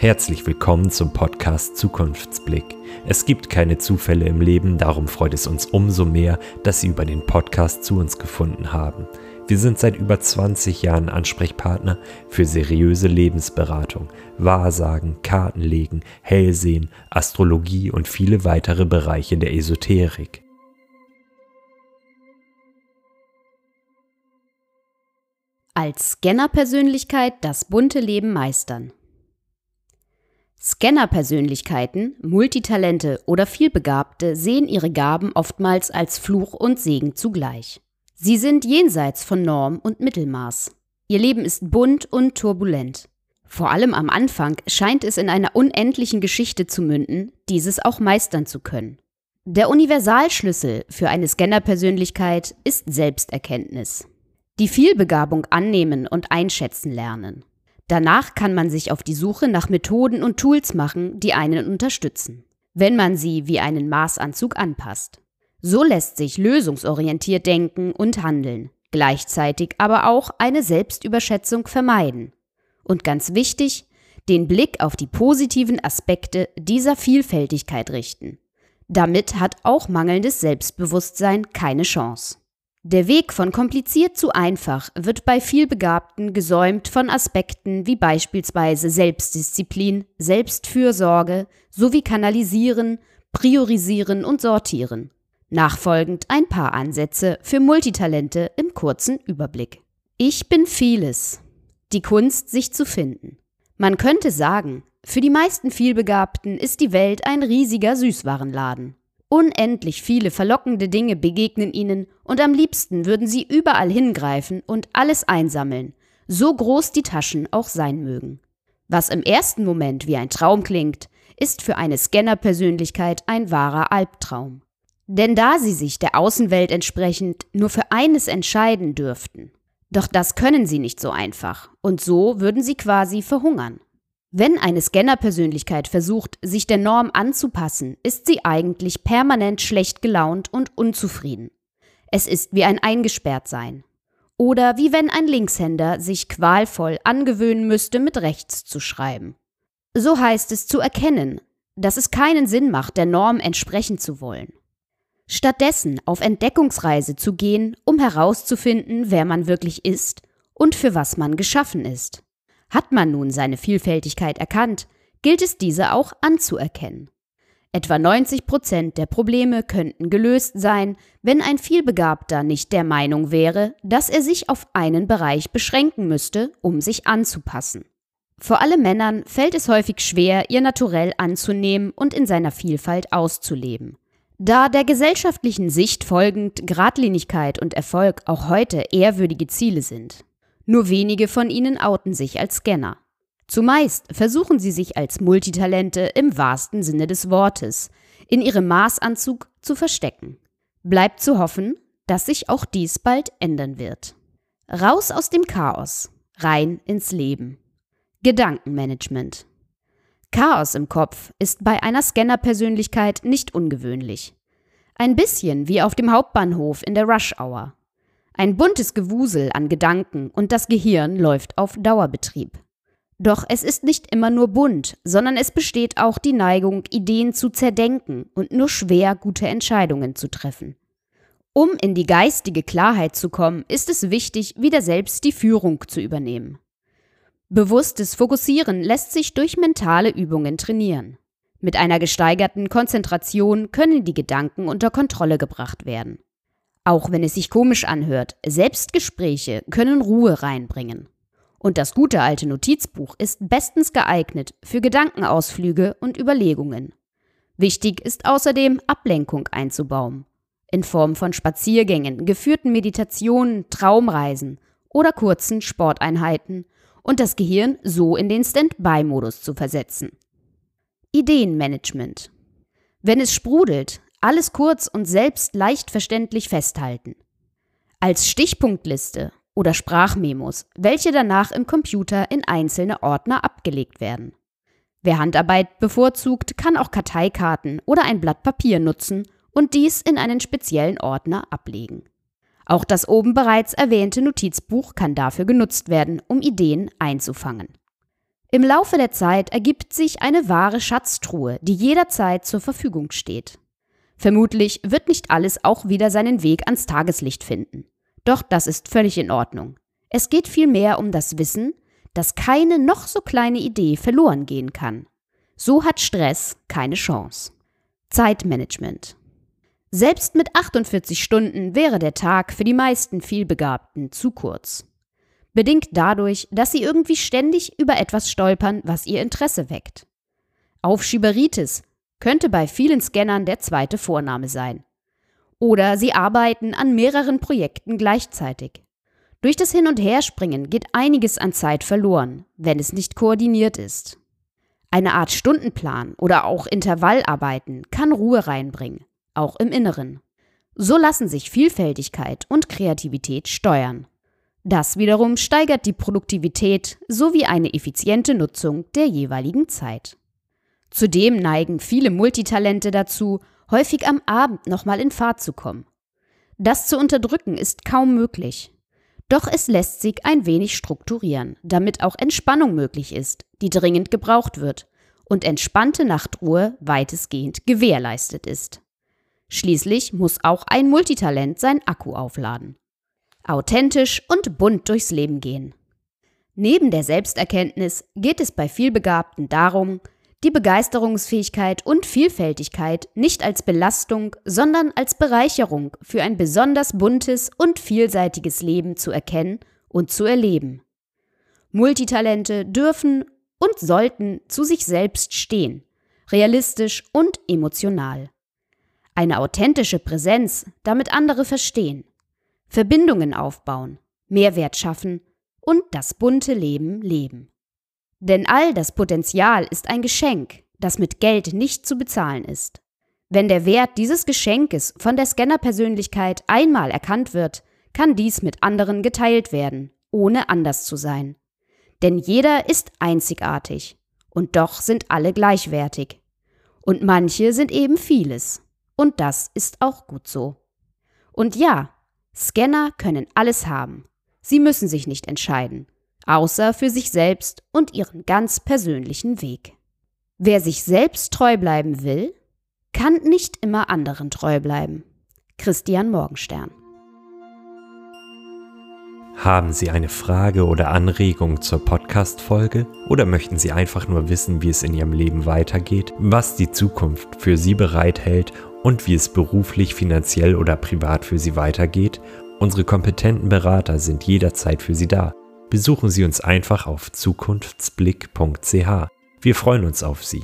Herzlich willkommen zum Podcast Zukunftsblick. Es gibt keine Zufälle im Leben, darum freut es uns umso mehr, dass Sie über den Podcast zu uns gefunden haben. Wir sind seit über 20 Jahren Ansprechpartner für seriöse Lebensberatung, Wahrsagen, Kartenlegen, Hellsehen, Astrologie und viele weitere Bereiche der Esoterik. Als Scanner-Persönlichkeit das bunte Leben meistern. Scanner-Persönlichkeiten, Multitalente oder Vielbegabte sehen ihre Gaben oftmals als Fluch und Segen zugleich. Sie sind jenseits von Norm und Mittelmaß. Ihr Leben ist bunt und turbulent. Vor allem am Anfang scheint es in einer unendlichen Geschichte zu münden, dieses auch meistern zu können. Der Universalschlüssel für eine Scanner-Persönlichkeit ist Selbsterkenntnis. Die Vielbegabung annehmen und einschätzen lernen. Danach kann man sich auf die Suche nach Methoden und Tools machen, die einen unterstützen, wenn man sie wie einen Maßanzug anpasst. So lässt sich lösungsorientiert denken und handeln, gleichzeitig aber auch eine Selbstüberschätzung vermeiden. Und ganz wichtig, den Blick auf die positiven Aspekte dieser Vielfältigkeit richten. Damit hat auch mangelndes Selbstbewusstsein keine Chance. Der Weg von kompliziert zu einfach wird bei vielbegabten gesäumt von Aspekten wie beispielsweise Selbstdisziplin, Selbstfürsorge sowie Kanalisieren, Priorisieren und Sortieren. Nachfolgend ein paar Ansätze für Multitalente im kurzen Überblick. Ich bin vieles. Die Kunst, sich zu finden. Man könnte sagen, für die meisten Vielbegabten ist die Welt ein riesiger Süßwarenladen. Unendlich viele verlockende Dinge begegnen ihnen und am liebsten würden sie überall hingreifen und alles einsammeln, so groß die Taschen auch sein mögen. Was im ersten Moment wie ein Traum klingt, ist für eine Scanner-Persönlichkeit ein wahrer Albtraum. Denn da sie sich der Außenwelt entsprechend nur für eines entscheiden dürften. Doch das können sie nicht so einfach, und so würden sie quasi verhungern. Wenn eine Scanner-Persönlichkeit versucht, sich der Norm anzupassen, ist sie eigentlich permanent schlecht gelaunt und unzufrieden. Es ist wie ein Eingesperrtsein. Oder wie wenn ein Linkshänder sich qualvoll angewöhnen müsste, mit rechts zu schreiben. So heißt es zu erkennen, dass es keinen Sinn macht, der Norm entsprechen zu wollen. Stattdessen auf Entdeckungsreise zu gehen, um herauszufinden, wer man wirklich ist und für was man geschaffen ist. Hat man nun seine Vielfältigkeit erkannt, gilt es diese auch anzuerkennen. Etwa 90 Prozent der Probleme könnten gelöst sein, wenn ein Vielbegabter nicht der Meinung wäre, dass er sich auf einen Bereich beschränken müsste, um sich anzupassen. Vor allem Männern fällt es häufig schwer, ihr Naturell anzunehmen und in seiner Vielfalt auszuleben. Da der gesellschaftlichen Sicht folgend Gradlinigkeit und Erfolg auch heute ehrwürdige Ziele sind. Nur wenige von ihnen outen sich als Scanner. Zumeist versuchen sie sich als Multitalente im wahrsten Sinne des Wortes in ihrem Maßanzug zu verstecken. Bleibt zu hoffen, dass sich auch dies bald ändern wird. Raus aus dem Chaos, rein ins Leben. Gedankenmanagement. Chaos im Kopf ist bei einer Scanner-Persönlichkeit nicht ungewöhnlich. Ein bisschen wie auf dem Hauptbahnhof in der Rush Hour. Ein buntes Gewusel an Gedanken und das Gehirn läuft auf Dauerbetrieb. Doch es ist nicht immer nur bunt, sondern es besteht auch die Neigung, Ideen zu zerdenken und nur schwer gute Entscheidungen zu treffen. Um in die geistige Klarheit zu kommen, ist es wichtig, wieder selbst die Führung zu übernehmen. Bewusstes Fokussieren lässt sich durch mentale Übungen trainieren. Mit einer gesteigerten Konzentration können die Gedanken unter Kontrolle gebracht werden. Auch wenn es sich komisch anhört, Selbstgespräche können Ruhe reinbringen. Und das gute alte Notizbuch ist bestens geeignet für Gedankenausflüge und Überlegungen. Wichtig ist außerdem, Ablenkung einzubauen. In Form von Spaziergängen, geführten Meditationen, Traumreisen oder kurzen Sporteinheiten und das Gehirn so in den Stand-by-Modus zu versetzen. Ideenmanagement. Wenn es sprudelt, alles kurz und selbst leicht verständlich festhalten. Als Stichpunktliste oder Sprachmemos, welche danach im Computer in einzelne Ordner abgelegt werden. Wer Handarbeit bevorzugt, kann auch Karteikarten oder ein Blatt Papier nutzen und dies in einen speziellen Ordner ablegen. Auch das oben bereits erwähnte Notizbuch kann dafür genutzt werden, um Ideen einzufangen. Im Laufe der Zeit ergibt sich eine wahre Schatztruhe, die jederzeit zur Verfügung steht. Vermutlich wird nicht alles auch wieder seinen Weg ans Tageslicht finden. Doch das ist völlig in Ordnung. Es geht vielmehr um das Wissen, dass keine noch so kleine Idee verloren gehen kann. So hat Stress keine Chance. Zeitmanagement. Selbst mit 48 Stunden wäre der Tag für die meisten Vielbegabten zu kurz. Bedingt dadurch, dass sie irgendwie ständig über etwas stolpern, was ihr Interesse weckt. Aufschieberitis könnte bei vielen Scannern der zweite Vorname sein. Oder sie arbeiten an mehreren Projekten gleichzeitig. Durch das Hin- und Herspringen geht einiges an Zeit verloren, wenn es nicht koordiniert ist. Eine Art Stundenplan oder auch Intervallarbeiten kann Ruhe reinbringen auch im Inneren. So lassen sich Vielfältigkeit und Kreativität steuern. Das wiederum steigert die Produktivität sowie eine effiziente Nutzung der jeweiligen Zeit. Zudem neigen viele Multitalente dazu, häufig am Abend nochmal in Fahrt zu kommen. Das zu unterdrücken ist kaum möglich. Doch es lässt sich ein wenig strukturieren, damit auch Entspannung möglich ist, die dringend gebraucht wird und entspannte Nachtruhe weitestgehend gewährleistet ist. Schließlich muss auch ein Multitalent sein Akku aufladen. Authentisch und bunt durchs Leben gehen. Neben der Selbsterkenntnis geht es bei vielbegabten darum, die Begeisterungsfähigkeit und Vielfältigkeit nicht als Belastung, sondern als Bereicherung für ein besonders buntes und vielseitiges Leben zu erkennen und zu erleben. Multitalente dürfen und sollten zu sich selbst stehen, realistisch und emotional eine authentische Präsenz, damit andere verstehen, Verbindungen aufbauen, Mehrwert schaffen und das bunte Leben leben. Denn all das Potenzial ist ein Geschenk, das mit Geld nicht zu bezahlen ist. Wenn der Wert dieses Geschenkes von der Scannerpersönlichkeit einmal erkannt wird, kann dies mit anderen geteilt werden, ohne anders zu sein. Denn jeder ist einzigartig, und doch sind alle gleichwertig. Und manche sind eben vieles. Und das ist auch gut so. Und ja, Scanner können alles haben. Sie müssen sich nicht entscheiden, außer für sich selbst und ihren ganz persönlichen Weg. Wer sich selbst treu bleiben will, kann nicht immer anderen treu bleiben. Christian Morgenstern haben Sie eine Frage oder Anregung zur Podcast-Folge oder möchten Sie einfach nur wissen, wie es in Ihrem Leben weitergeht, was die Zukunft für Sie bereithält und wie es beruflich, finanziell oder privat für Sie weitergeht? Unsere kompetenten Berater sind jederzeit für Sie da. Besuchen Sie uns einfach auf zukunftsblick.ch. Wir freuen uns auf Sie.